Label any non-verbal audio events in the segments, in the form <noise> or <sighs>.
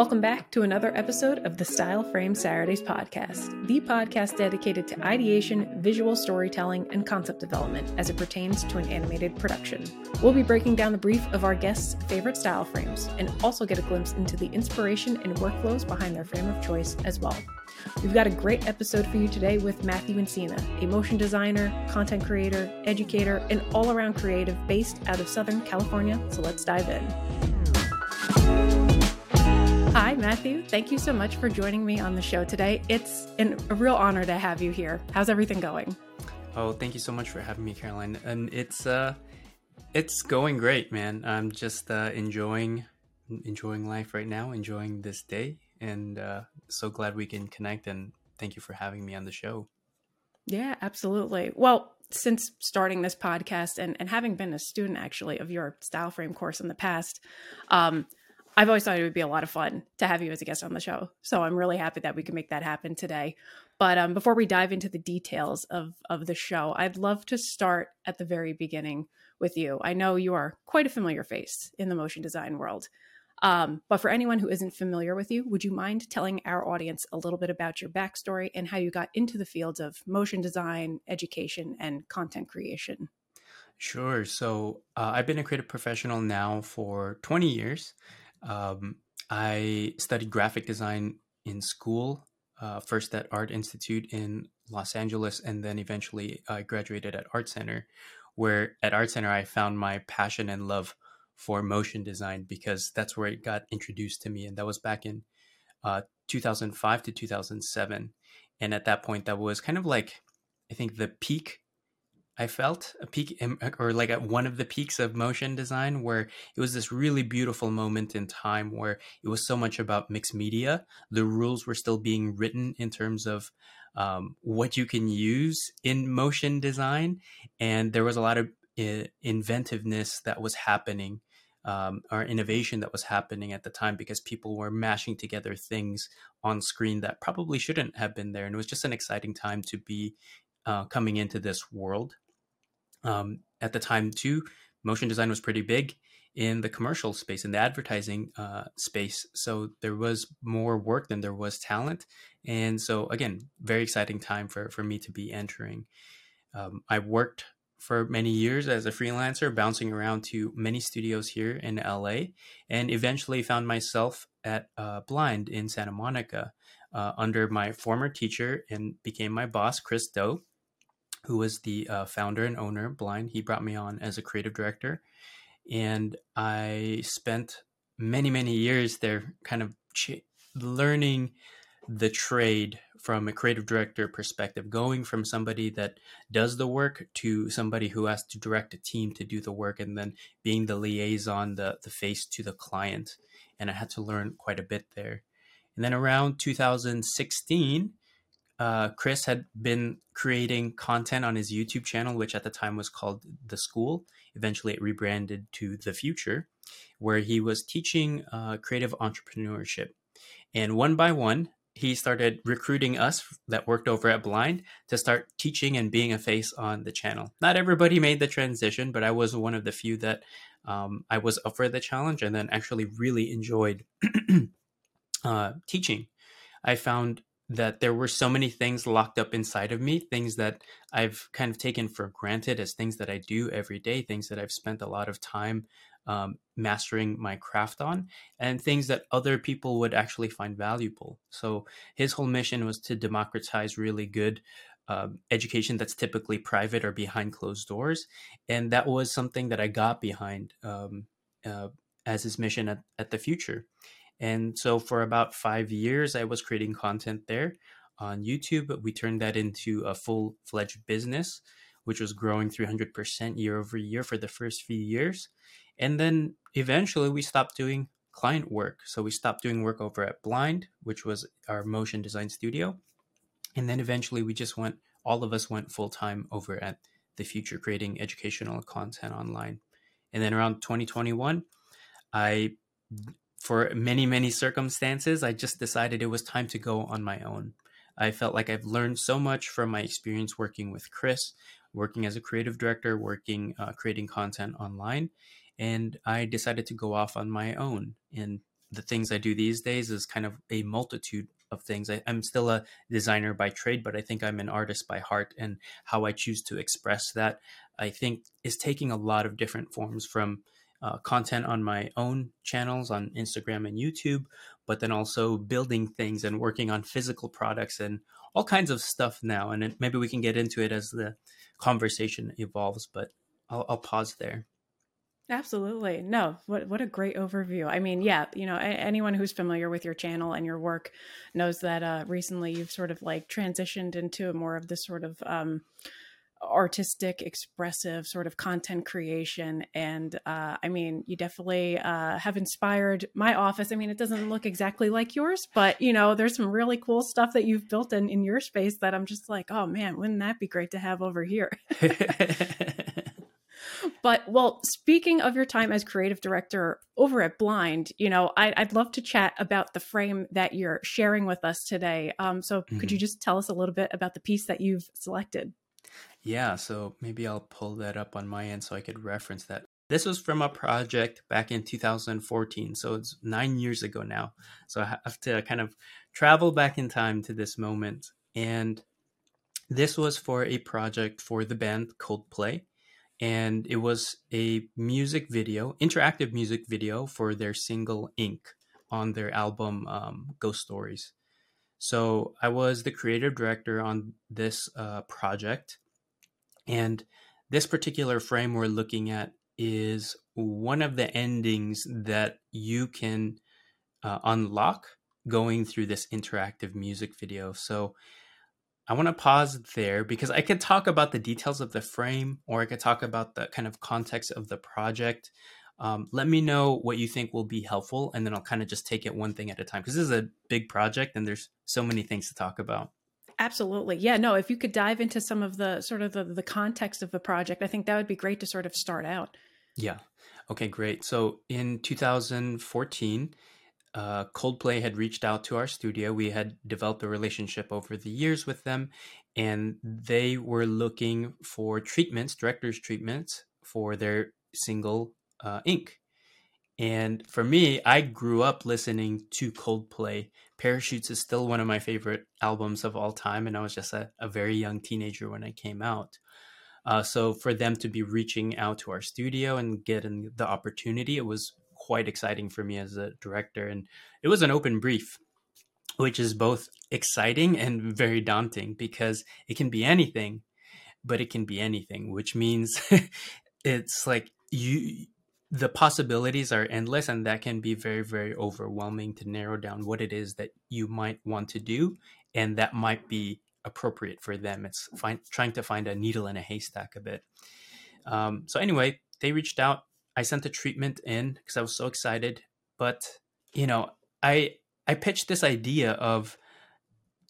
Welcome back to another episode of the Style Frame Saturdays podcast, the podcast dedicated to ideation, visual storytelling, and concept development as it pertains to an animated production. We'll be breaking down the brief of our guests' favorite style frames and also get a glimpse into the inspiration and workflows behind their frame of choice as well. We've got a great episode for you today with Matthew Encina, a motion designer, content creator, educator, and all around creative based out of Southern California. So let's dive in. Matthew. Thank you so much for joining me on the show today. It's an, a real honor to have you here. How's everything going? Oh, thank you so much for having me, Caroline. And it's uh, it's going great, man. I'm just uh, enjoying enjoying life right now, enjoying this day, and uh, so glad we can connect. And thank you for having me on the show. Yeah, absolutely. Well, since starting this podcast and, and having been a student actually of your style frame course in the past, um, I've always thought it would be a lot of fun to have you as a guest on the show. So I'm really happy that we can make that happen today. But um, before we dive into the details of, of the show, I'd love to start at the very beginning with you. I know you are quite a familiar face in the motion design world. Um, but for anyone who isn't familiar with you, would you mind telling our audience a little bit about your backstory and how you got into the fields of motion design, education, and content creation? Sure. So uh, I've been a creative professional now for 20 years. Um, I studied graphic design in school, uh, first at Art Institute in Los Angeles, and then eventually I graduated at Art Center, where at Art Center I found my passion and love for motion design because that's where it got introduced to me. And that was back in uh, 2005 to 2007. And at that point, that was kind of like, I think, the peak I felt a peak or like at one of the peaks of motion design where it was this really beautiful moment in time where it was so much about mixed media. The rules were still being written in terms of um, what you can use in motion design, and there was a lot of uh, inventiveness that was happening. Um, or innovation that was happening at the time because people were mashing together things on screen that probably shouldn't have been there. And it was just an exciting time to be uh, coming into this world. Um, at the time, too, motion design was pretty big in the commercial space, in the advertising uh, space. So there was more work than there was talent. And so, again, very exciting time for, for me to be entering. Um, I worked for many years as a freelancer, bouncing around to many studios here in LA, and eventually found myself at uh, Blind in Santa Monica uh, under my former teacher and became my boss, Chris Do who was the uh, founder and owner Blind. He brought me on as a creative director, and I spent many many years there, kind of ch- learning the trade from a creative director perspective, going from somebody that does the work to somebody who has to direct a team to do the work, and then being the liaison, the the face to the client. And I had to learn quite a bit there. And then around 2016, uh, Chris had been creating content on his YouTube channel, which at the time was called The School. Eventually, it rebranded to The Futur, where he was teaching uh, creative entrepreneurship. And one by one, he started recruiting us that worked over at Blind to start teaching and being a face on the channel. Not everybody made the transition, but I was one of the few that um, I was up for the challenge and then actually really enjoyed <clears throat> uh, teaching. I found that there were so many things locked up inside of me, things that I've kind of taken for granted as things that I do every day, things that I've spent a lot of time um, mastering my craft on, and things that other people would actually find valuable. So his whole mission was to democratize really good uh, education that's typically private or behind closed doors, and that was something that I got behind um, uh, as his mission at, at the Futur. And so for about five years, I was creating content there on YouTube. We turned that into a full fledged business, which was growing 300% year over year for the first few years. And then eventually we stopped doing client work. So we stopped doing work over at Blind, which was our motion design studio. And then eventually we just went, all of us went full time over at the Futur creating educational content online. And then around 2021, I for many, many circumstances, I just decided it was time to go on my own. I felt like I've learned so much from my experience working with Chris, working as a creative director, working, uh, creating content online. And I decided to go off on my own. And the things I do these days is kind of a multitude of things. I, am still a designer by trade, but I think I'm an artist by heart, and how I choose to express that, I think, is taking a lot of different forms from uh, content on my own channels on Instagram and YouTube, but then also building things and working on physical products and all kinds of stuff now. And maybe we can get into it as the conversation evolves, but I'll, I'll pause there. Absolutely. No, what what a great overview. I mean, yeah, you know, anyone who's familiar with your channel and your work knows that uh recently you've sort of like transitioned into more of this sort of um artistic expressive sort of content creation and uh, i mean you definitely uh, have inspired my office i mean it doesn't look exactly like yours but you know there's some really cool stuff that you've built in in your space that i'm just like oh man wouldn't that be great to have over here <laughs> but well speaking of your time as creative director over at blind you know I, would love to chat about the frame that you're sharing with us today um, so mm-hmm. could you mm-hmm. just tell us a little bit about the piece that you've selected yeah, so maybe I'll pull that up on my end so I could reference that. This was from a project back in 2014, so it's nine years ago now. So I have to kind of travel back in time to this moment. And this was for a project for the band Coldplay. And it was a music video, interactive music video for their single Ink on their album um, Ghost Stories. So I was the creative director on this uh, project and this particular frame we're looking at is one of the endings that you can uh, unlock going through this interactive music video. So I want to pause there because I could talk about the details of the frame or I could talk about the kind of context of the project. Um, let me know what you think will be helpful, and then I'll kind of just take it one thing at a time because this is a big project and there's so many things to talk about. Absolutely. Yeah, no, if you could dive into some of the sort of the, the context of the project, I think that would be great to sort of start out. Yeah. Okay, great. So in 2014, uh, Coldplay had reached out to our studio. We had developed a relationship over the years with them, and they were looking for treatments, director's treatments for their single uh, Ink. And for me, I grew up listening to Coldplay. Parachutes is still one of my favorite albums of all time. And I was just a, a very young teenager when it came out. Uh, so for them to be reaching out to our studio and getting the opportunity, it was quite exciting for me as a director. And it was an open brief, which is both exciting and very daunting because it can be anything, but it can be anything, which means <laughs> it's like you the possibilities are endless and that can be very very overwhelming to narrow down what it is that you might want to do and that might be appropriate for them. It's find, trying to find a needle in a haystack a bit. Um, so anyway they reached out. I sent the treatment in because i was so excited. But you know i i pitched this idea of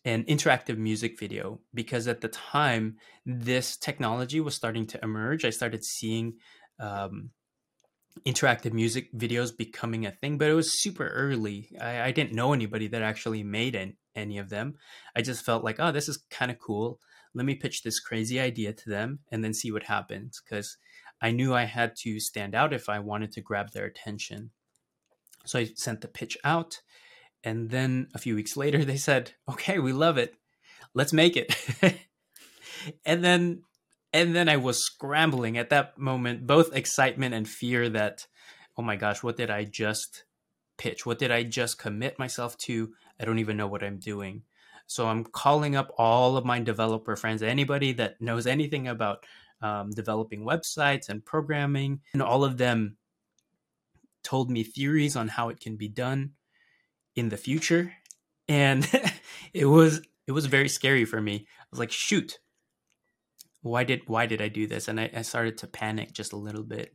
an interactive music video because at the time this technology was starting to emerge. I started seeing um, interactive music videos becoming a thing, but it was super early. I, I didn't know anybody that actually made an, any of them. I just felt like, oh, this is kind of cool. Let me pitch this crazy idea to them and then see what happens. Because I knew I had to stand out if I wanted to grab their attention. So I sent the pitch out. And then a few weeks later, <laughs> they said, okay, we love it. Let's make it. <laughs> and then and then I was scrambling at that moment, both excitement and fear that, oh my gosh, what did I just pitch? What did I just commit myself to? I don't even know what I'm doing. So I'm calling up all of my developer friends, anybody that knows anything about um, developing websites and programming, and all of them told me theories on how it can be done in the future, and <laughs> it was it was very scary for me. I was like, shoot, why did why did I do this? And I, I started to panic just a little bit.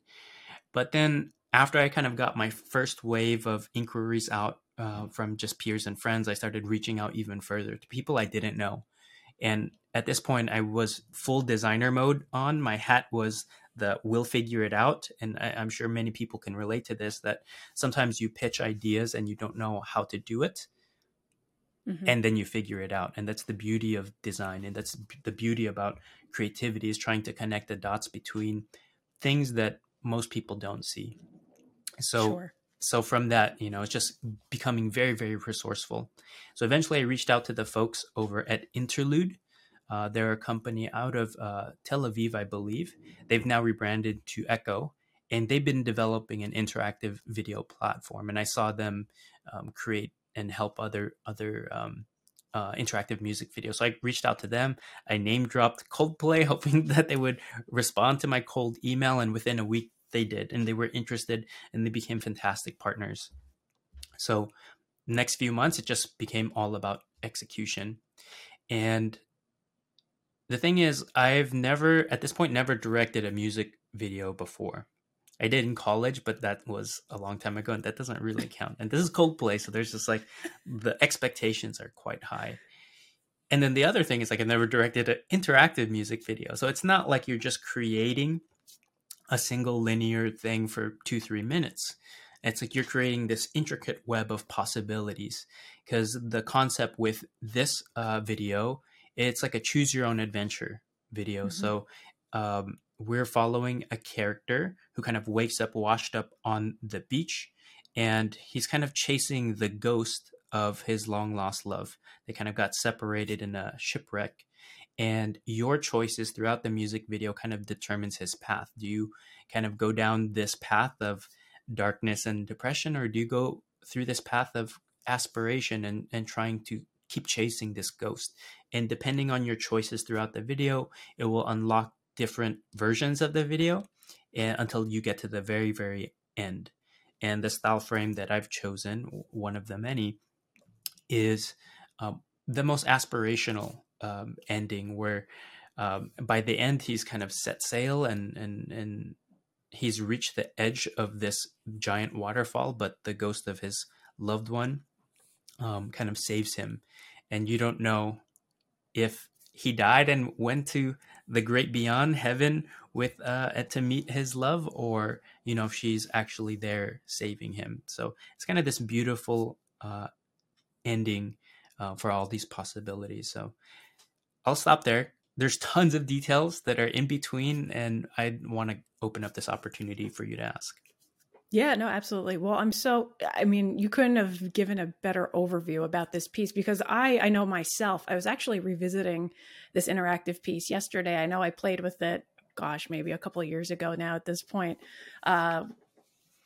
But then after I kind of got my first wave of inquiries out uh, from just peers and friends, I started reaching out even further to people I didn't know. And at this point, I was full designer mode on. My hat was the "we'll figure it out," and I, I'm sure many people can relate to this. That sometimes you pitch ideas and you don't know how to do it, Mm-hmm. and then you figure it out and that's the beauty of design and that's the beauty about creativity is trying to connect the dots between things that most people don't see so sure. so from that, you know, it's just becoming very, very resourceful. So eventually I reached out to the folks over at Interlude. Uh, they're a company out of uh, Tel Aviv, I believe. They've now rebranded to Eko, and they've been developing an interactive video platform. And I saw them um, create and help other other um, uh, interactive music videos. So I reached out to them. I name dropped Coldplay, <laughs> hoping that they would respond to my cold email, and within a week they did, and they were interested, and they became fantastic partners. So next few months, it just became all about execution, and the thing is, I've never at this point never directed a music video before. I did in college, but that was a long time ago, and that doesn't really count. And this is Coldplay, so there's just like the expectations are quite high. And then the other thing is like I've never directed an interactive music video, so it's not like you're just creating a single linear thing for two three minutes. It's like you're creating this intricate web of possibilities because the concept with this uh, video, it's like a choose your own adventure video. Mm-hmm. So um, we're following a character who kind of wakes up washed up on the beach and he's kind of chasing the ghost of his long lost love. They kind of got separated in a shipwreck. And your choices throughout the music video kind of determines his path. Do you kind of go down this path of darkness and depression, or do you go through this path of aspiration and, and trying to keep chasing this ghost? And depending on your choices throughout the video, it will unlock different versions of the video and, until you get to the very, very end. And the style frame that I've chosen, one of the many, is um, the most aspirational um, ending where um, by the end he's kind of set sail and, and, and he's reached the edge of this giant waterfall, but the ghost of his loved one um, kind of saves him. And you don't know if he died and went to the great beyond heaven with uh, to meet his love, or you know if she's actually there saving him. So it's kind of this beautiful uh, ending uh, for all these possibilities. So I'll stop there. There's tons of details that are in between, and I want to open up this opportunity for you to ask. Yeah, no, absolutely. Well, I'm so I mean, you couldn't have given a better overview about this piece because I I know myself. I was actually revisiting this interactive piece yesterday. I know I played with it gosh, maybe a couple of years ago now at this point. Uh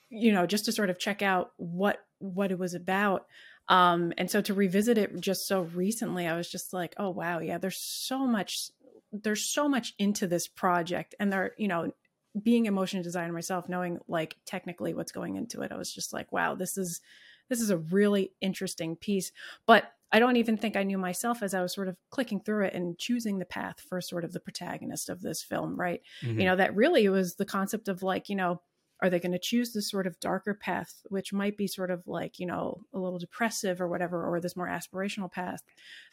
you know, just to sort of check out what what it was about. Um and so to revisit it just so recently, I was just like, "Oh wow, yeah, there's so much there's so much into this project and there, you know, being a motion designer myself, knowing like technically what's going into it, I was just like, wow, this is this is a really interesting piece. But I don't even think I knew myself as I was sort of clicking through it and choosing the path for sort of the protagonist of this film, right? Mm-hmm. You know, that really was the concept of like, you know, are they going to choose this sort of darker path which might be sort of like you know a little depressive or whatever or this more aspirational path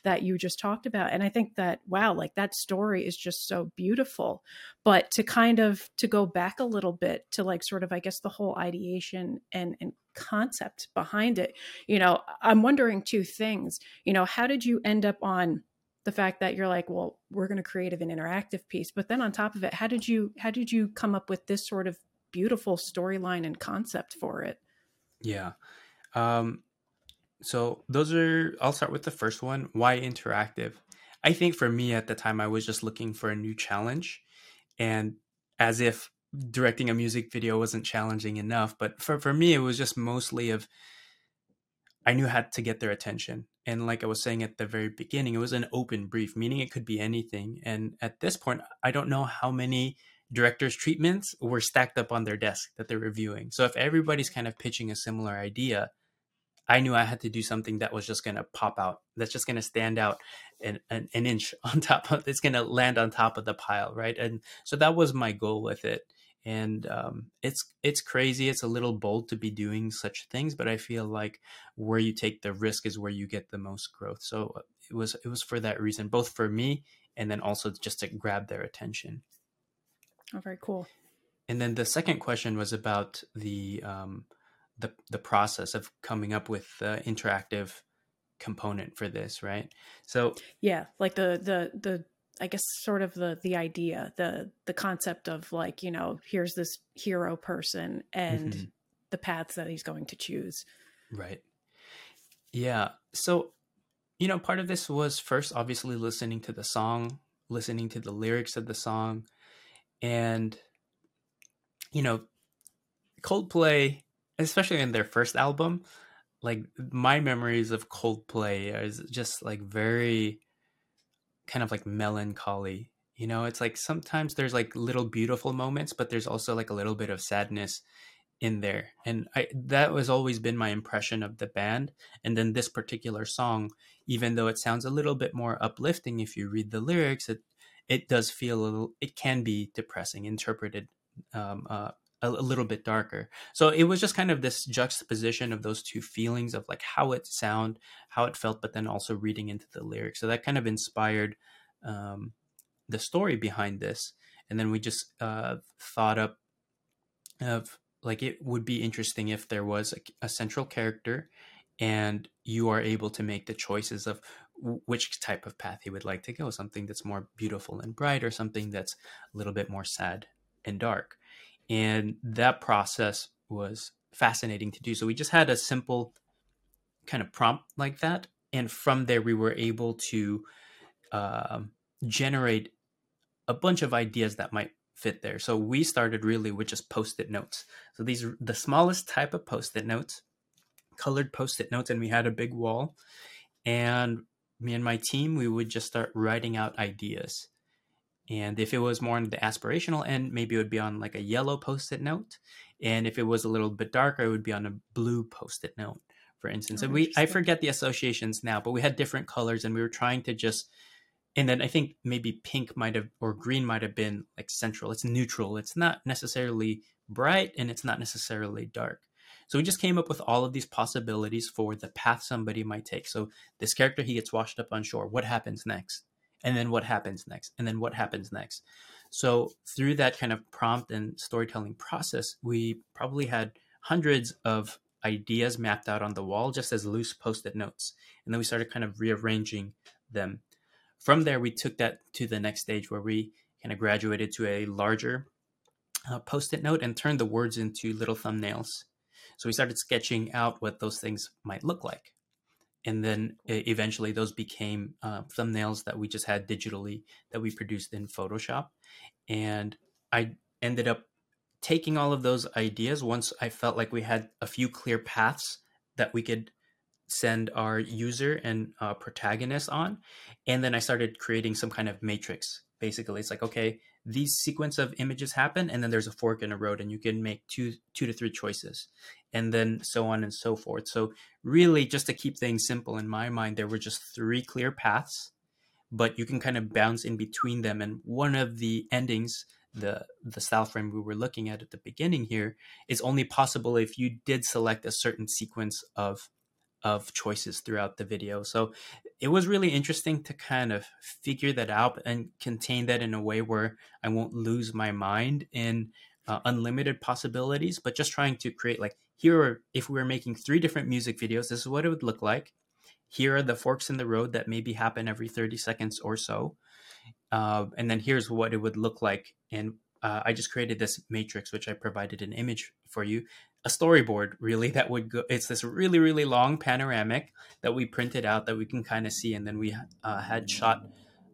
that you just talked about? And i think that wow like that story is just so beautiful. But to kind of to go back a little bit to like sort of i guess the whole ideation and and concept behind it you know i'm wondering two things. You know how did you end up on the fact that you're like well we're going to create an interactive piece but then on top of it how did you how did you come up with this sort of beautiful storyline and concept for it. Yeah. Um, so those are, I'll start with the first one. Why interactive? I think for me at the time, I was just looking for a new challenge. And as if directing a music video wasn't challenging enough, but for, for me, it was just mostly of, I knew how to get their attention. And like I was saying at the very beginning, it was an open brief, meaning it could be anything. And at this point, I don't know how many director's treatments were stacked up on their desk that they're reviewing. So if everybody's kind of pitching a similar idea, I knew I had to do something that was just going to pop out. That's just going to stand out an, an, an, inch <laughs> on top of it's going to land on top of the pile, right? And so that was my goal with it. And um, it's it's crazy. It's a little bold to be doing such things, but I feel like where you take the risk is where you get the most growth. So it was it was for that reason, both for me and then also just to grab their attention. Oh, very cool. And then the second question was about the um, the the process of coming up with the interactive component for this, right? So yeah, like the the the I guess sort of the the idea, the the concept of like you know here's this hero person and mm-hmm. the the paths that he's going to choose. Right. Yeah. So, you know, part of this was first obviously listening to the song, listening to the lyrics of the song, and you know, Coldplay, especially in their first album, like my memories of Coldplay is just like very kind of like melancholy. You know, it's like sometimes there's like little beautiful moments, but there's also like a little bit of sadness in there. And I that was always been my impression of the band. And then this particular song, even though it sounds a little bit more uplifting if you read the lyrics, it it does feel a little it can be depressing interpreted um, uh, a, a, little bit darker. So it was just kind of this juxtaposition of those two feelings of like how it sound, how it felt, but then also reading into the lyrics. So that kind of inspired um, the story behind this. And then we just uh, thought up of like it would be interesting if there was a, a central character and you are able to make the choices of which type of path he would like to go something that's more beautiful and bright or something that's a little bit more sad and dark and that process was fascinating to do. So we just had a simple kind of prompt like that. And from there, we were able to uh, generate a bunch of ideas that might fit there. So we started really with just post it notes. So these are the smallest type of post it notes, colored post it notes, and we had a big wall. And me and my team, we would just start writing out ideas. And if it was more on the aspirational end, maybe it would be on like a yellow post it note. And if it was a little bit darker, it would be on a blue post it note, for instance. Oh, and we, I forget the associations now, but we had different colors and we were trying to just, and then I think maybe pink might have, or green might have been like central. It's neutral. It's not necessarily bright and it's not necessarily dark. So we just came up with all of these possibilities for the path somebody might take. So this character, he gets washed up on shore. What happens next? and then what happens next and then what happens next so through that kind of prompt and storytelling process we probably had hundreds of ideas mapped out on the wall just as loose post-it notes and then we started kind of rearranging them from there we took that to the next stage where we kind of graduated to a larger uh, post-it note and turned the words into little thumbnails so we started sketching out what those things might look like and then eventually those became uh, thumbnails that we just had digitally that we produced in Photoshop. And I ended up taking all of those ideas once I felt like we had a few clear paths that we could send our user and uh, protagonist on. And then I started creating some kind of matrix. Basically, it's like, okay, these sequence of images happen and then there's a fork in a road and you can make two two to three choices and then so on and so forth. So really just to keep things simple in my mind there were just three clear paths but you can kind of bounce in between them and one of the endings the the style frame we were looking at at the beginning here is only possible if you did select a certain sequence of of choices throughout the video. So it was really interesting to kind of figure that out and contain that in a way where I won't lose my mind in uh, unlimited possibilities, but just trying to create like here are if we were making three different music videos, this is what it would look like. Here are the forks in the road that maybe happen every 30 seconds or so. Uh, and then here's what it would look like. And uh, I just created this matrix, which I provided an image for you a storyboard really that would go it's this really really long panoramic that we printed out that we can kind of see and then we uh, had shot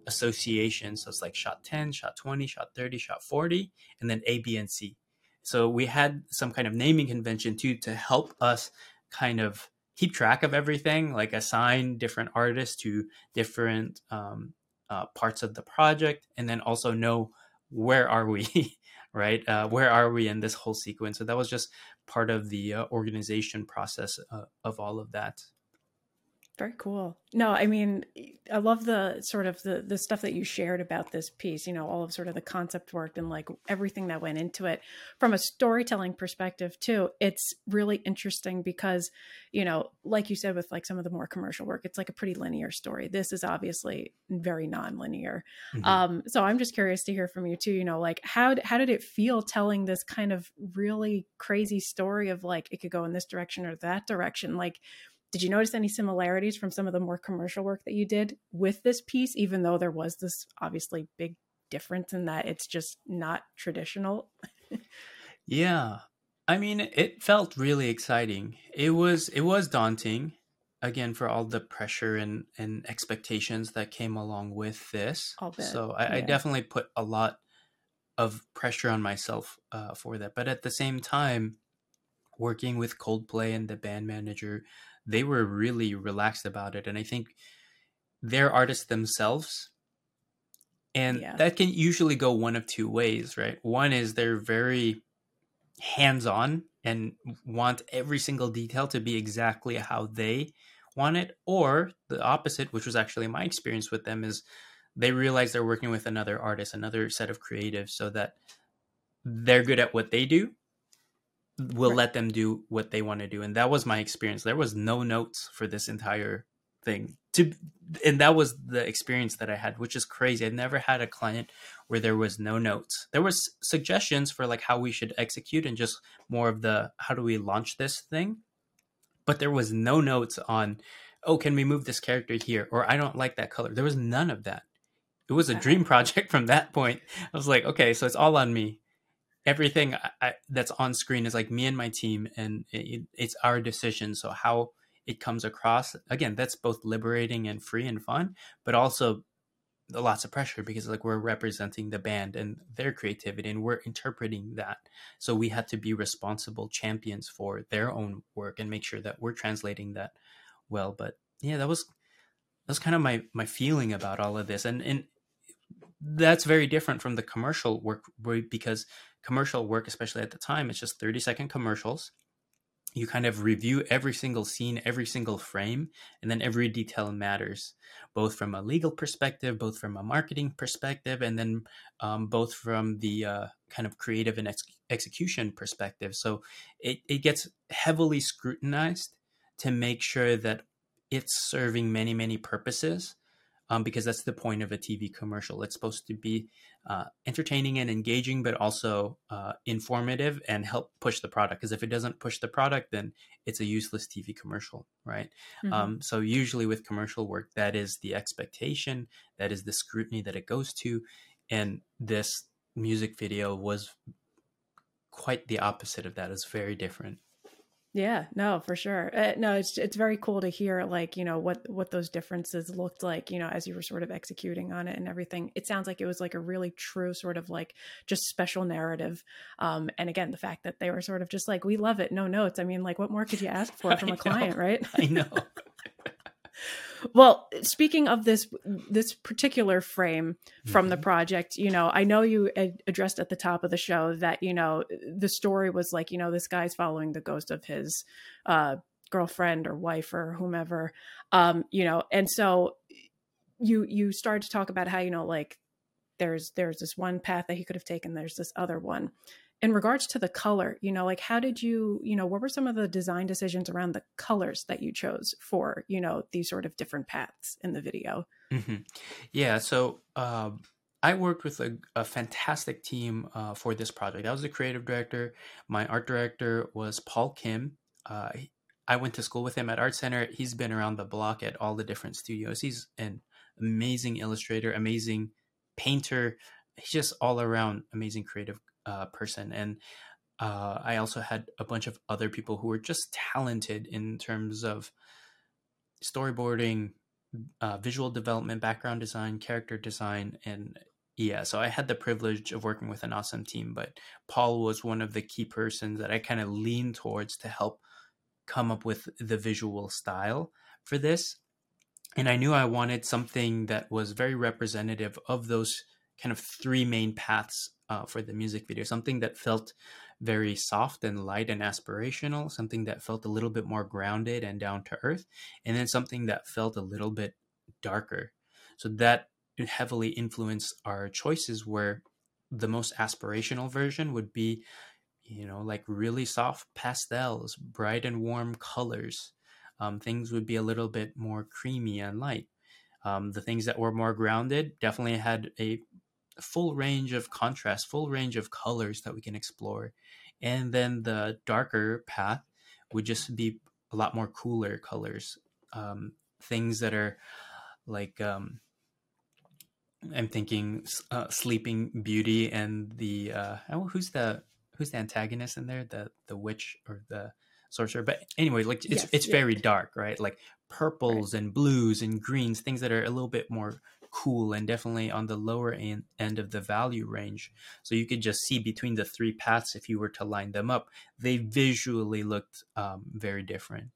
associations. So it's like shot 10 shot 20 shot 30 shot 40 and then a b and c. So we had some kind of naming convention too to help us kind of keep track of everything like assign different artists to different um, uh, parts of the project and then also know where are we <laughs> right? Uh, where are we in this whole sequence? So that was just part of the uh, organization process uh, of all of that very cool. No, I mean, I love the sort of the the stuff that you shared about this piece. You know, all of sort of the concept work and like everything that went into it from a storytelling perspective too. It's really interesting because, you know, like you said with like some of the more commercial work, it's like a pretty linear story. This is obviously very non-linear. Mm-hmm. Um, so I'm just curious to hear from you too. You know, like how how did it feel telling this kind of really crazy story of like it could go in this direction or that direction? Like did you notice any similarities from some of the more commercial work that you did with this piece, even though there was this obviously big difference in that it's just not traditional? yeah. I mean, it felt really exciting. It was it was daunting, again for all the pressure and and expectations that came along with this. So I, yeah. I, definitely put a lot of pressure on myself uh, for that. But at the same time, working with Coldplay and the band manager, they were really relaxed about it, and I think they're artists themselves. And yeah. that can usually go one of two ways, right? One is they're very hands on and want every single detail to be exactly how they want it or the opposite which was actually my experience with them is they realize they're working with another artist another set of creatives so that they're good at what they do we'll right. let them do what they want to do and that was my experience. There was no notes for this entire thing to and that was the experience that i had which is crazy. I've never had a client where there was no notes. There was suggestions for like how we should execute and just more of the how do we launch this thing? But there was no notes on oh can we move this character here? or i don't like that color. There was none of that. It was a dream <laughs> project from that point. I was like okay so it's all on me everything I, that's on screen is like me and my team and it, it's our decision. So how it comes across again that's both liberating and free and fun but also lots of pressure because like we're representing the band and their creativity and we're interpreting that. So we had to be responsible champions for their own work and make sure that we're translating that well. But yeah that was that's kind of my my feeling about all of this. And and that's very different from the commercial work because commercial work especially at the time it's just 30 second commercials you kind of review every single scene, every single frame, and then every detail matters, both from a legal perspective, both from a marketing perspective, and then um, both from the uh, kind of creative and ex- execution perspective. So it, it gets heavily scrutinized to make sure that it's serving many, many purposes um, because that's the point of a TV commercial. It's supposed to be uh, entertaining and engaging, but also uh, informative and help push the product. Because if it doesn't push the product, then it's a useless TV commercial, right? Mm-hmm. Um, so usually with commercial work, that is the expectation, that is the scrutiny that it goes to, and this music video was quite the opposite of that. It's very different. Yeah, no, for sure. Uh, no, it's it's very cool to hear like you know what what those differences looked like you know as you were sort of executing on it and everything. It sounds like it was like a really true sort of like just special narrative. Um, and again, the fact that they were sort of just like we love it, no notes. I mean, like what more could you ask for <laughs> from a client, right? I know. <laughs> <laughs> well, speaking of this this particular frame from mm-hmm. the project, you know, I know you addressed at the top of the show that you know the story was like, you know, this guy's following the ghost of his uh, girlfriend or wife or whomever, um, you know, and so you you started to talk about how you know like there's there's this one path that he could have taken, there's this other one, in regards to the color, you know, like how did you, you know, what were some of the design decisions around the colors that you chose for, you know, these sort of different paths in the video? Mm-hmm. Yeah. So um, I worked with a, a fantastic team uh, for this project. I was the creative director. My art director was Paul Kim. Uh, I went to school with him at Art Center. He's been around the block at all the different studios. He's an amazing illustrator, amazing painter. He's just all around amazing creative uh, person. And uh, I also had a bunch of other people who were just talented in terms of storyboarding, uh, visual development, background design, character design, and yeah. So I had the privilege of working with an awesome team. But Paul was one of the key persons that I kind of leaned towards to help come up with the visual style for this. And I knew I wanted something that was very representative of those kind of three main paths uh, for the music video, something that felt very soft and light and aspirational, something that felt a little bit more grounded and down to earth, and then something that felt a little bit darker. So that heavily influenced our choices where the most aspirational version would be you know like really soft pastels bright and warm colors. Um, things would be a little bit more creamy and light. Um, the things that were more grounded definitely had a full range of contrast, full range of colors that we can explore. And then the darker path would just be a lot more cooler colors, um, things that are like um, I'm thinking uh, Sleeping Beauty and the uh, oh, who's the who's the antagonist in there? The the witch or the sorcerer. But anyway, like it's Yes, it's yeah. very dark, right? Like purples and blues and greens, things that are a little bit more cool and definitely on the lower end, end of the value range. So you could just see between the three paths if you were to line them up, they visually looked um, very different.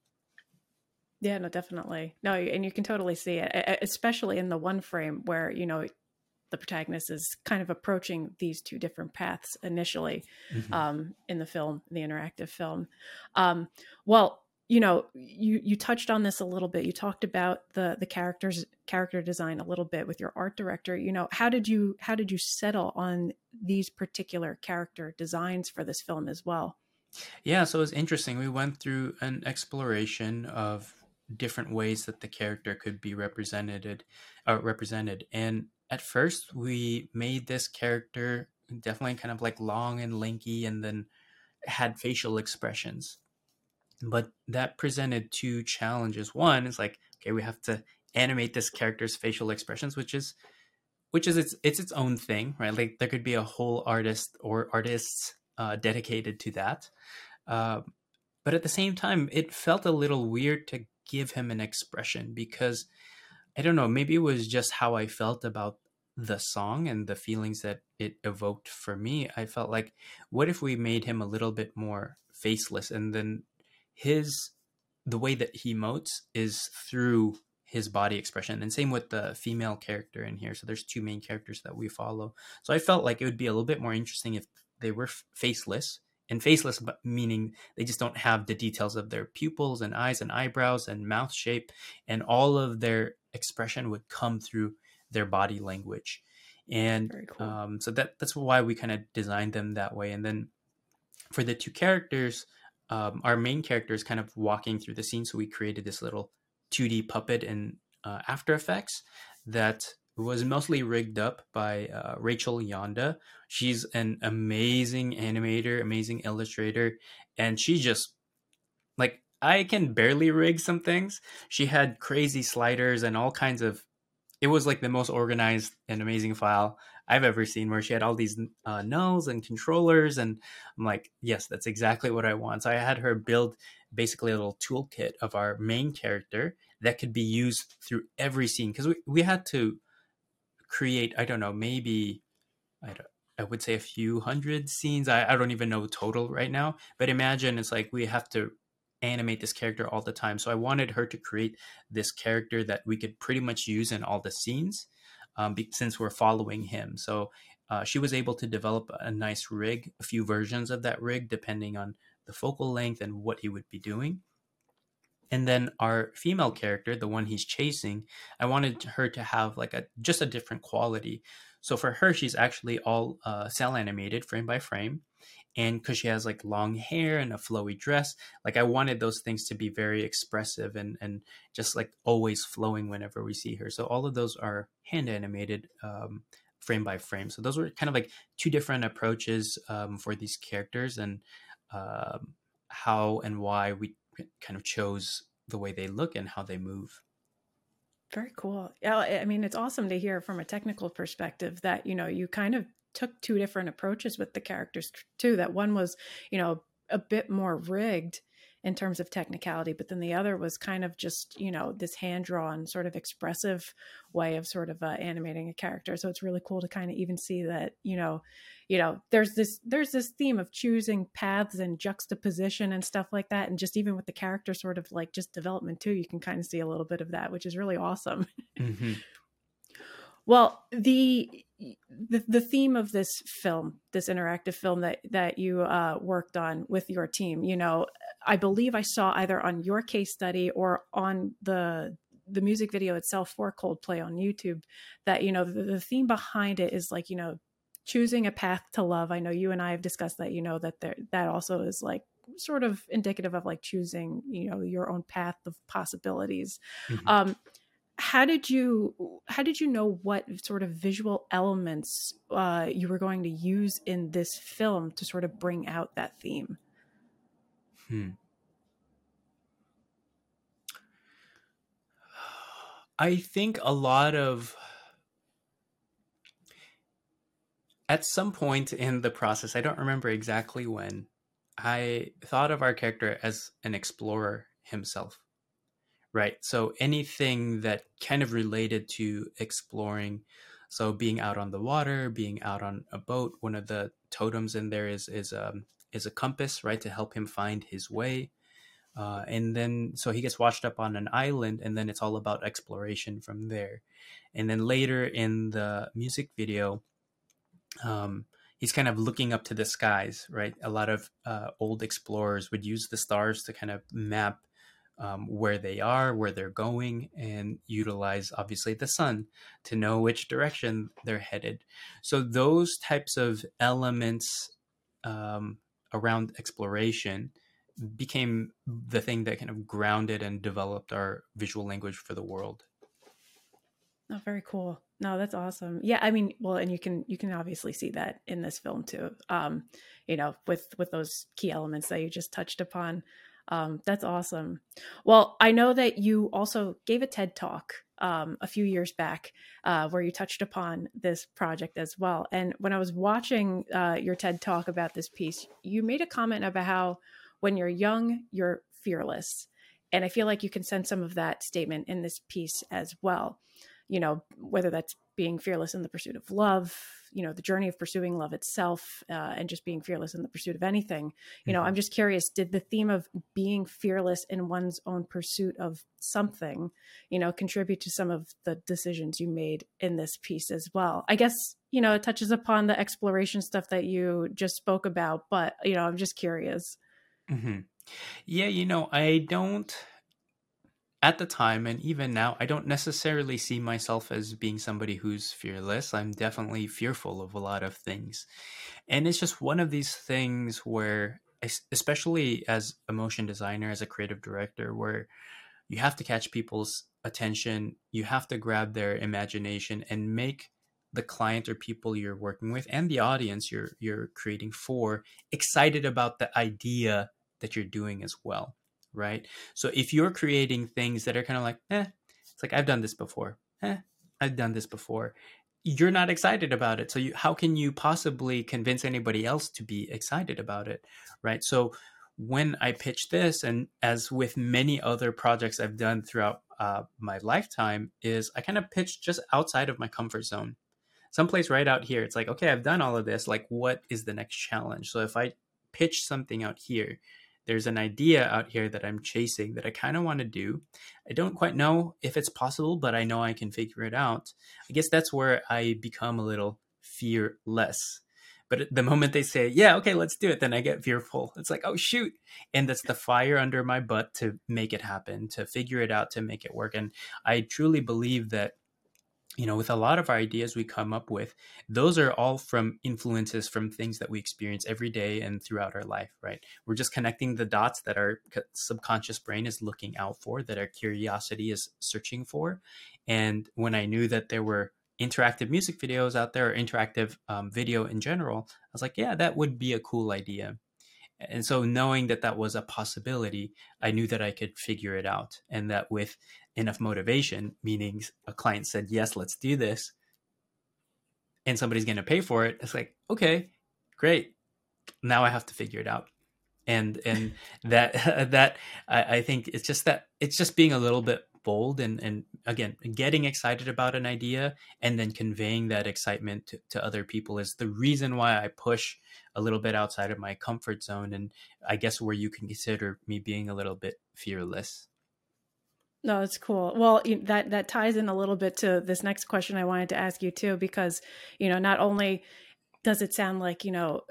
Yeah, no, definitely. No, and you can totally see it, especially in the one frame where, you know, the protagonist is kind of approaching these two different paths initially Mhm. um, in the film, the interactive film. Um, well, you know, you you touched on this a little bit. You talked about the the characters character design a little bit with your art director. You know, how did you how did you settle on these particular character designs for this film as well? Yeah, so it was interesting. We went through an exploration of different ways that the character could be represented, uh, represented. And at first, we made this character definitely kind of like long and lanky, and then had facial expressions. But that presented two challenges. One is like, okay, we have to animate this character's facial expressions, which is which is its it's its own thing, right? Like there could be a whole artist or artists uh, dedicated to that. Um, but at the same time, it felt a little weird to give him an expression because I don't know, maybe it was just how I felt about the song and the feelings that it evoked for me. I felt like, what if we made him a little bit more faceless and then his the way that he emotes is through his body expression and same with the female character in here. So there's two main characters that we follow. So i felt like it would be a little bit more interesting if they were f- faceless and faceless but meaning they just don't have the details of their pupils and eyes and eyebrows and mouth shape and all of their expression would come through their body language. And cool. um, so that that's why we kind of designed them that way. And then for the two characters um, our main character is kind of walking through the scene so we created this little 2d puppet in uh, after effects that was mostly rigged up by uh, rachel yonda. She's an amazing animator amazing illustrator and she just like i can barely rig some things. She had crazy sliders and all kinds of it was like the most organized and amazing file I've ever seen where she had all these uh, nulls and controllers. And I'm like, yes, that's exactly what I want. So I had her build basically a little toolkit of our main character that could be used through every scene. Because we, we had to create, I don't know, maybe, I, don't, I would say a few hundred scenes. I, I don't even know total right now. But imagine it's like we have to animate this character all the time. So I wanted her to create this character that we could pretty much use in all the scenes um, be, since we're following him. So uh, she was able to develop a nice rig, a few versions of that rig, depending on the focal length and what he would be doing. And then our female character, the one he's chasing, I wanted her to have like a just a different quality. So for her, she's actually all uh, cel animated, frame by frame, and because she has like long hair and a flowy dress, like I wanted those things to be very expressive and and just like always flowing whenever we see her. So all of those are hand animated. Um, frame by frame so those were kind of like two different approaches um, for these characters and um, how and why we kind of chose the way they look and how they move Very cool. Yeah, I mean, it's awesome to hear from a technical perspective that, you know, you kind of took two different approaches with the characters too. That one was, you know, a bit more rigged in terms of technicality, but then the other was kind of just, you know, this hand drawn sort of expressive way of sort of uh, animating a character. So it's really cool to kind of even see that, you know, you know, there's this there's this theme of choosing paths and juxtaposition and stuff like that, and just even with the character sort of like just development too, you can kind of see a little bit of that, which is really awesome. mm-hmm. <laughs> Well, the the the theme of this film, this interactive film that that you uh, worked on with your team, you know, I believe I saw either on your case study or on the the music video itself for Coldplay on YouTube that you know the, the theme behind it is like you know choosing a path to love. I know you and I have discussed that. You know that there that also is like sort of indicative of like choosing you know your own path of possibilities. Mm-hmm. Um, how did you how did you know what sort of visual elements uh, you were going to use in this film to sort of bring out that theme hmm. i think a lot of at some point in the process, I don't remember exactly when, I thought of our character as an explorer himself. Right. So anything that kind of related to exploring, so being out on the water, being out on a boat, one of the totems in there is is um is a compass, right, to help him find his way. Uh, and then so he gets washed up on an island, and then it's all about exploration from there. And then later in the music video, um, he's kind of looking up to the skies, right? A lot of uh, old explorers would use the stars to kind of map um, where they are, where they're going, and utilize obviously the sun to know which direction they're headed. So those types of elements um, around exploration became the thing that kind of grounded and developed our visual language for the world. Oh, very cool. No, that's awesome. Yeah, I mean, well, and you can you can obviously see that in this film too. Um, you know, with with those key elements that you just touched upon. Um, that's awesome. Well, I know that you also gave a TED talk um, a few years back uh, where you touched upon this project as well. And when I was watching uh, your TED talk about this piece, you made a comment about how when you're young, you're fearless. And I feel like you can sense some of that statement in this piece as well. You know, whether that's being fearless in the pursuit of love, you know, the journey of pursuing love itself, uh, and just being fearless in the pursuit of anything. You know, mm-hmm. I'm just curious did the theme of being fearless in one's own pursuit of something, you know, contribute to some of the decisions you made in this piece as well? I guess, you know, it touches upon the exploration stuff that you just spoke about, but, you know, I'm just curious. Mm-hmm. Yeah, you know, I don't at the time and even now, I don't necessarily see myself as being somebody who's fearless. I'm definitely fearful of a lot of things. And it's just one of these things where especially as a motion designer, as a creative director, where you have to catch people's attention, you have to grab their imagination and make the client or people you're working with and the audience you're you're creating for excited about the idea that you're doing as well right? So if you're creating things that are kind of like eh it's like i've done this before. Eh i've done this before. You're not excited about it so you, how can you possibly convince anybody else to be excited about it right? So when i pitch this and as with many other projects i've done throughout uh, my lifetime is i kind of pitch just outside of my comfort zone. Someplace right out here it's like okay i've done all of this like what is the next challenge? So if i pitch something out here there's an idea out here that i'm chasing that i kind of want to do. I don't quite know if it's possible but i know i can figure it out. I guess that's where i become a little fearless. But the moment they say yeah okay let's do it then i get fearful. It's like oh shoot. And that's the fire under my butt to make it happen to figure it out to make it work. And i truly believe that you know, with a lot of our ideas we come up with, those are all from influences from things that we experience every day and throughout our life, right? We're just connecting the dots that our subconscious brain is looking out for, that our curiosity is searching for. And when I knew that there were interactive music videos out there or interactive um, video in general, I was like, yeah, that would be a cool idea. And so, knowing that that was a possibility, I knew that I could figure it out. And that with enough motivation, meaning a client said, yes, let's do this, and somebody's going to pay for it, it's like, okay, great. Now I have to figure it out. And, and <laughs> that, <laughs> that I, I think it's just that it's just being a little bit bold and, and again, getting excited about an idea and then conveying that excitement to, to other people is the reason why I push a little bit outside of my comfort zone and I guess where you can consider me being a little bit fearless. No, that's cool. Well, that that ties in a little bit to this next question I wanted to ask you too, because you know, not only does it sound like you know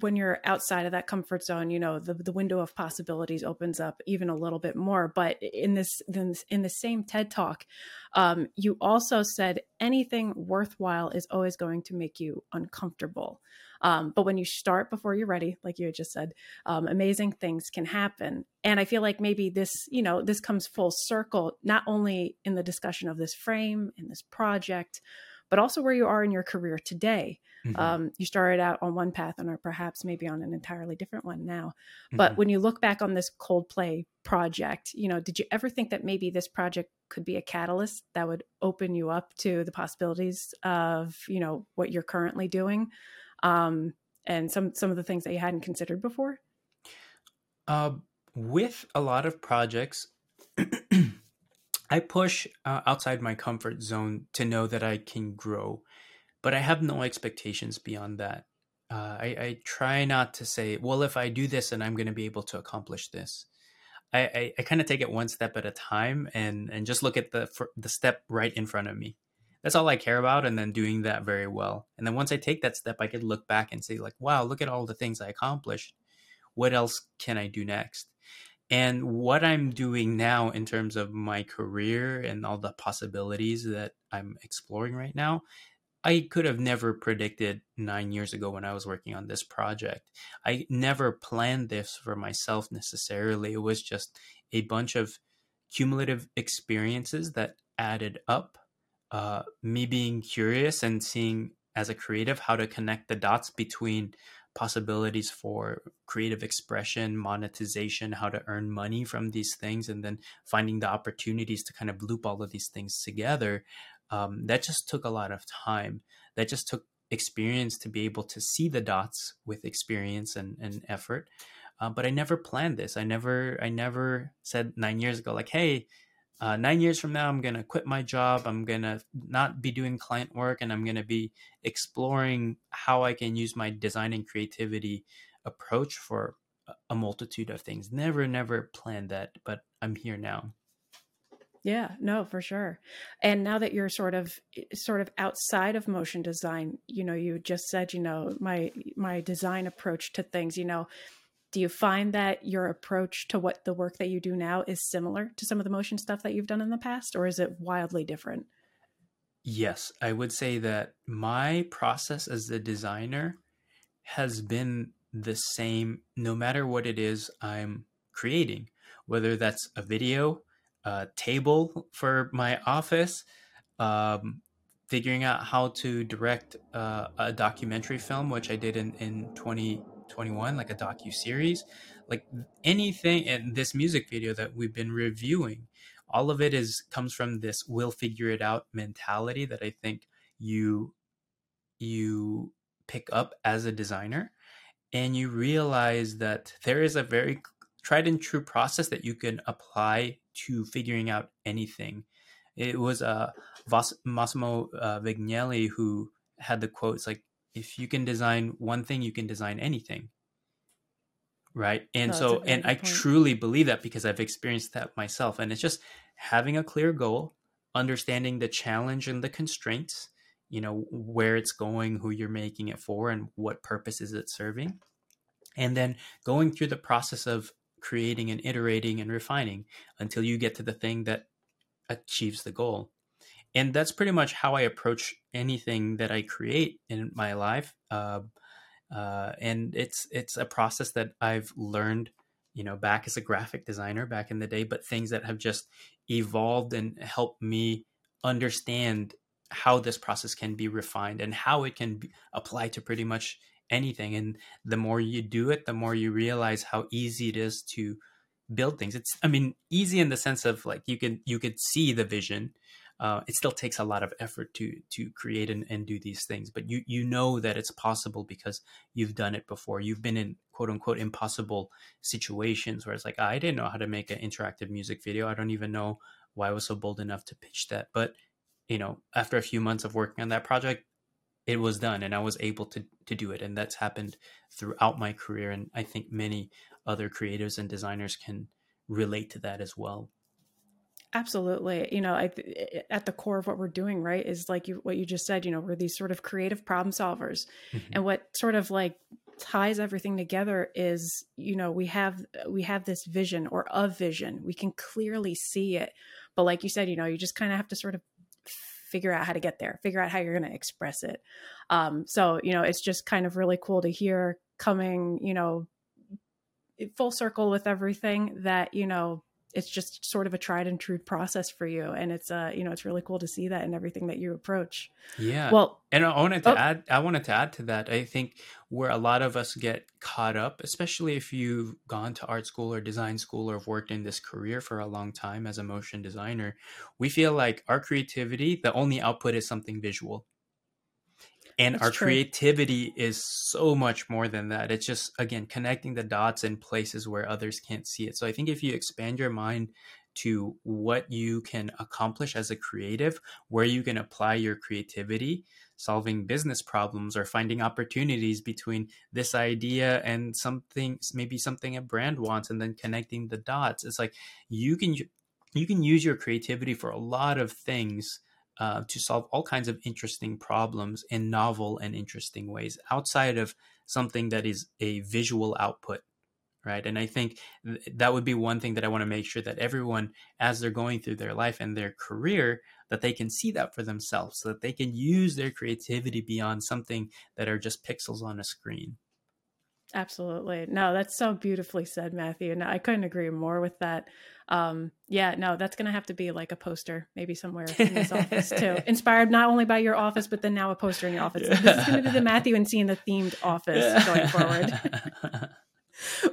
when you're outside of that comfort zone you know the, the window of possibilities opens up even a little bit more but in this in the same ted talk um, you also said anything worthwhile is always going to make you uncomfortable um, but when you start before you're ready like you had just said um, amazing things can happen and i feel like maybe this you know this comes full circle not only in the discussion of this frame in this project but also where you are in your career today Mm-hmm. Um, you started out on one path and are perhaps maybe on an entirely different one now. But mm-hmm. when you look back on this Coldplay project, you know, did you ever think that maybe this project could be a catalyst that would open you up to the possibilities of, you know, what you're currently doing? Um, and some some of the things that you hadn't considered before? Uh, with a lot of projects, <clears throat> I push uh, outside my comfort zone to know that I can grow, but I have no expectations beyond that. Uh, I, I, try not to say, well, if I do this, then I'm going to be able to accomplish this. I, I, I kind of take it one step at a time and, and just look at the the step right in front of me. That's all I care about, and then doing that very well. And then once I take that step, I could look back and say, like, wow, look at all the things I accomplished. What else can I do next? And what I'm doing now in terms of my career and all the possibilities that I'm exploring right now, I could have never predicted nine years ago when I was working on this project. I never planned this for myself necessarily. It was just a bunch of cumulative experiences that added up. Uh, me being curious and seeing as a creative how to connect the dots between possibilities for creative expression, monetization, how to earn money from these things, and then finding the opportunities to kind of loop all of these things together. Um, that just took a lot of time. That just took experience to be able to see the dots with experience and, and effort. Uh, but I never planned this. I never, I never said nine years ago, like, hey, uh, nine years from now, I'm going to quit my job. I'm going to not be doing client work and I'm going to be exploring how I can use my design and creativity approach for a multitude of things. Never, never planned that, but I'm here now. Yeah, no, for sure. And now that you're sort of sort of outside of motion design, you know, you just said, you know, my my design approach to things, you know, do you find that your approach to what the work that you do now is similar to some of the motion stuff that you've done in the past or is it wildly different? Yes i would say that my process as a designer has been the same no matter what it is i'm creating whether that's a video a table for my office um, figuring out how to direct uh, a documentary film which i did in, in 20 21, like a docu series, like anything. And this music video that we've been reviewing, all of it is comes from this "we'll figure it out" mentality that I think you you pick up as a designer, and you realize that there is a very tried and true process that you can apply to figuring out anything. It was uh, Vas- Massimo uh, Vignelli who had the quotes like if you can design one thing, you can design anything. Right. And no, so, and I point. truly believe that because I've experienced that myself. And it's just having a clear goal, understanding the challenge and the constraints, you know, where it's going, who you're making it for, and what purpose is it serving. And then going through the process of creating and iterating and refining until you get to the thing that achieves the goal and that's pretty much how I approach anything that I create in my life. Uh, uh, and it's it's a process that I've learned, you know, back as a graphic designer back in the day, but things that have just evolved and helped me understand how this process can be refined and how it can be to pretty much anything. And the more you do it, the more you realize how easy it is to build things. It's I mean easy in the sense of like you can you could see the vision uh, it still takes a lot of effort to to create and, and do these things but you you know that it's possible because you've done it before. You've been in quote unquote impossible situations where it's like i didn't know how to make an interactive music video. I don't even know why i was so bold enough to pitch that. But you know after a few months of working on that project it was done and i was able to to do it and that's happened throughout my career and i think many other creators and designers can relate to that as well Absolutely. You know, I, at the core of what we're doing, right, is like you, what you just said, you know, we're these sort of creative problem solvers. Mm-hmm. And what sort of like ties everything together is, you know, we have, we have this vision or a vision. We can clearly see it. But like you said, you know, you just kind of have to sort of figure out how to get there, figure out how you're going to express it. Um, so, you know, it's just kind of really cool to hear coming, you know, full circle with everything that, you know, it's just sort of a tried and true process for you. And it's uh you know it's really cool to see that in everything that you approach. Yeah. Well and i wanted to oh, add i wanted to add to that. I think where a lot of us get caught up especially if you've gone to art school or design school or have worked in this career for a long time as a motion designer we feel like our creativity the only output is something visual and That's our true. creativity is so much more than that it's just again connecting the dots in places where others can't see it so i think if you expand your mind to what you can accomplish as a creative where you can apply your creativity solving business problems or finding opportunities between this idea and something maybe something a brand wants and then connecting the dots it's like you can you can use your creativity for a lot of things uh, to solve all kinds of interesting problems in novel and interesting ways outside of something that is a visual output right and i think th- that would be one thing that i want to make sure that everyone as they're going through their life and their career that they can see that for themselves so that they can use their creativity beyond something that are just pixels on a screen Absolutely. No, that's so beautifully said, Matthew. And I couldn't agree more with that. Um, yeah, no, that's going to have to be like a poster, maybe somewhere <laughs> in this office too. Inspired not only by your office, but then now a poster in your office. Yeah. This is going to be the Matthew Encina the themed office going forward.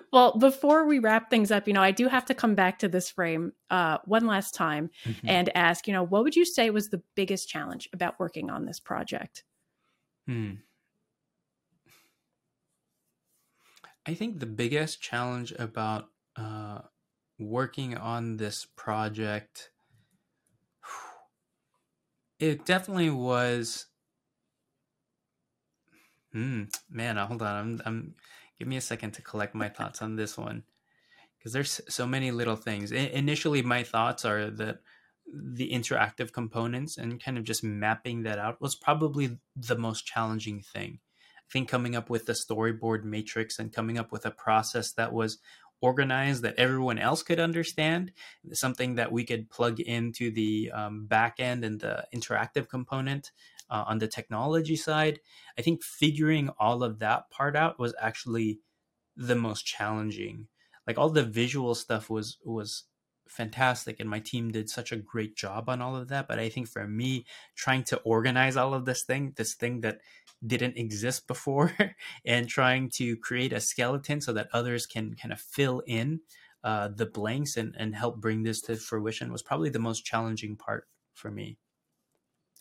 <laughs> well, before we wrap things up, you know, I do have to come back to this frame uh, one last time mm-hmm. and ask, you know, what would you say was the biggest challenge about working on this project? Hmm. I think the biggest challenge about uh, working on this project, <sighs> it definitely was. Hmm, man, hold on. I'm, I'm. Give me a second to collect my <laughs> thoughts on this one, because there's so many little things. I, initially, my thoughts are that the interactive components and kind of just mapping that out was probably the most challenging thing I think coming up with the storyboard matrix and coming up with a process that was organized that everyone else could understand, something that we could plug into the um, back end and the interactive component uh, on the technology side. I think figuring all of that part out was actually the most challenging. Like all the visual stuff was was fantastic and my team did such a great job on all of that but i think for me trying to organize all of this thing this thing that didn't exist <laughs> before and trying to create a skeleton so that others can kind of fill in uh, the blanks and, and help bring this to fruition was probably the most challenging part for me.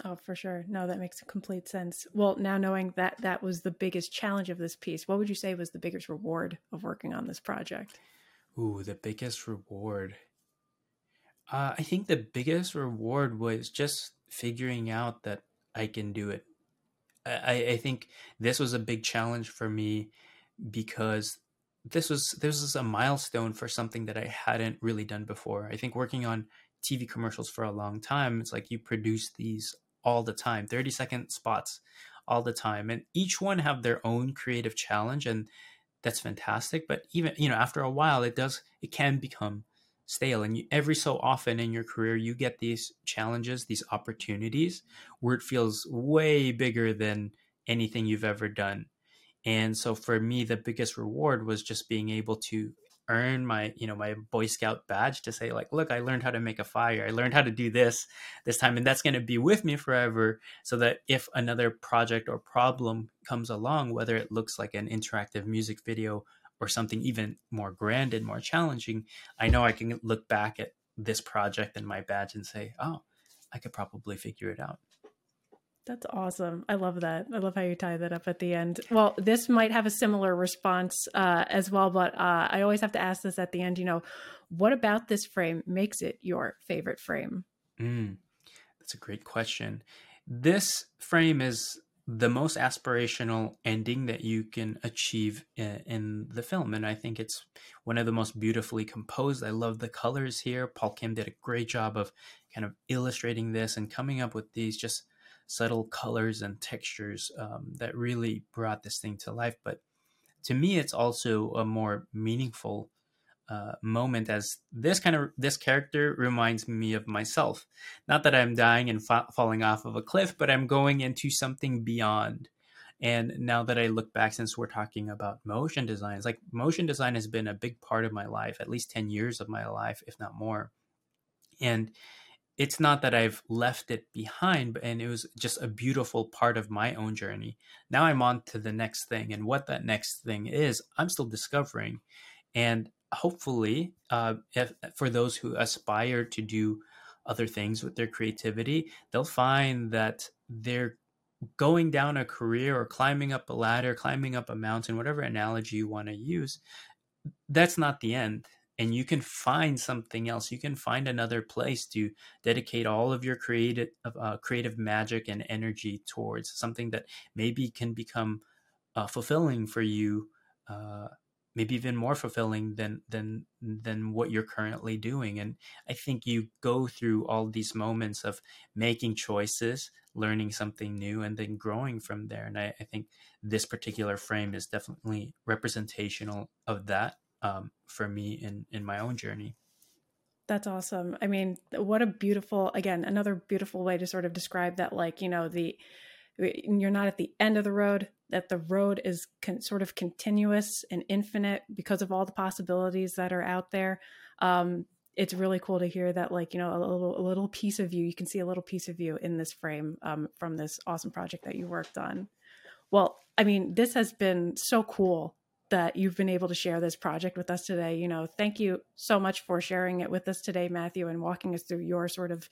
Oh, for sure. No, that makes complete sense. Well, now knowing that that was the biggest challenge of this piece, what would you say was the biggest reward of working on this project? Ooh, the biggest reward. Uh, I think the biggest reward was just figuring out that I can do it. I, I think this was a big challenge for me because this was this was a milestone for something that I hadn't really done before. I think working on TV commercials for a long time, it's like you produce these all the time, 30 second spots all the time. And each one have their own creative challenge and that's fantastic. But even, you know, after a while it does it can become stale and you, every so often in your career you get these challenges these opportunities where it feels way bigger than anything you've ever done. And so for me the biggest reward was just being able to earn my you know my boy scout badge to say like look i learned how to make a fire. I learned how to do this this time and that's going to be with me forever so that if another project or problem comes along whether it looks like an interactive music video or something even more grand and more challenging, I know I can look back at this project and my badge and say, oh, I could probably figure it out. That's awesome. I love that. I love how you tie that up at the end. Well, this might have a similar response uh, as well, but uh, I always have to ask this at the end. You know, what about this frame makes it your favorite frame? Mm, that's a great question. This frame is the most aspirational ending that you can achieve in, in, the film. And I think it's one of the most beautifully composed. I love the colors here. Paul Kim did a great job of kind of illustrating this and coming up with these just subtle colors and textures um, that really brought this thing to life. But to me, it's also a more meaningful uh, moment as this kind of this character reminds me of myself not that i'm dying and fa- falling off of a cliff but i'm going into something beyond And now that I look back, since we're talking about motion designs, like motion design has been a big part of my life, at least 10 years of my life, if not more. And it's not that I've left it behind, and it was just a beautiful part of my own journey. Now I'm on to the next thing, and what that next thing is, I'm still discovering. And hopefully, uh, if, for those who aspire to do other things with their creativity, they'll find that they're going down a career or climbing up a ladder, climbing up a mountain, whatever analogy you want to use. That's not the end and you can find something else you can find another place to dedicate all of your creative uh, creative magic and energy towards something that maybe can become uh, fulfilling for you uh, maybe even more fulfilling than than than what you're currently doing and i think you go through all these moments of making choices learning something new and then growing from there and i, I think this particular frame is definitely representational of that um, for me in in my own journey. That's awesome. I mean, what a beautiful again another beautiful way to sort of describe that. Like you know the you're not at the end of the road that the road is con- sort of continuous and infinite because of all the possibilities that are out there um, it's really cool to hear that like you know a little a little piece of you you can see a little piece of you in this frame um, from this awesome project that you worked on well i mean this has been so cool that you've been able to share this project with us today. You know, thank you so much for sharing it with us today, Matthew, and walking us through your sort of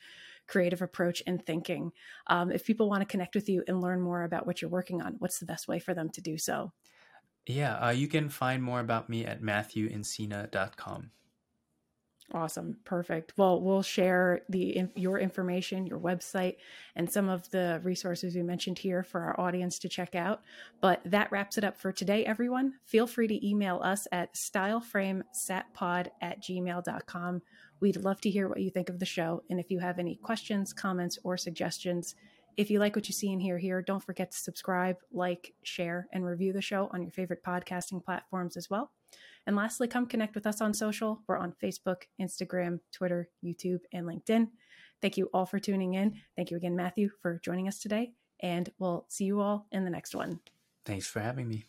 creative approach and thinking. Um, if people want to connect with you and learn more about what you're working on, what's the best way for them to do so? Yeah, uh, you can find more about me at matthewencina.com. Awesome. Perfect. Well, we'll share the your information, your website, and some of the resources we mentioned here for our audience to check out. But that wraps it up for today, everyone. Feel free to email us at styleframesatpod at gmail.com. We'd love to hear what you think of the show. And if you have any questions, comments, or suggestions, if you like what you see and hear here, don't forget to subscribe, like, share, and review the show on your favorite podcasting platforms as well. And lastly, come connect with us on social. We're on Facebook, Instagram, Twitter, YouTube, and LinkedIn. Thank you all for tuning in. Thank you again, Matthew, for joining us today. And we'll see you all in the next one. Thanks for having me.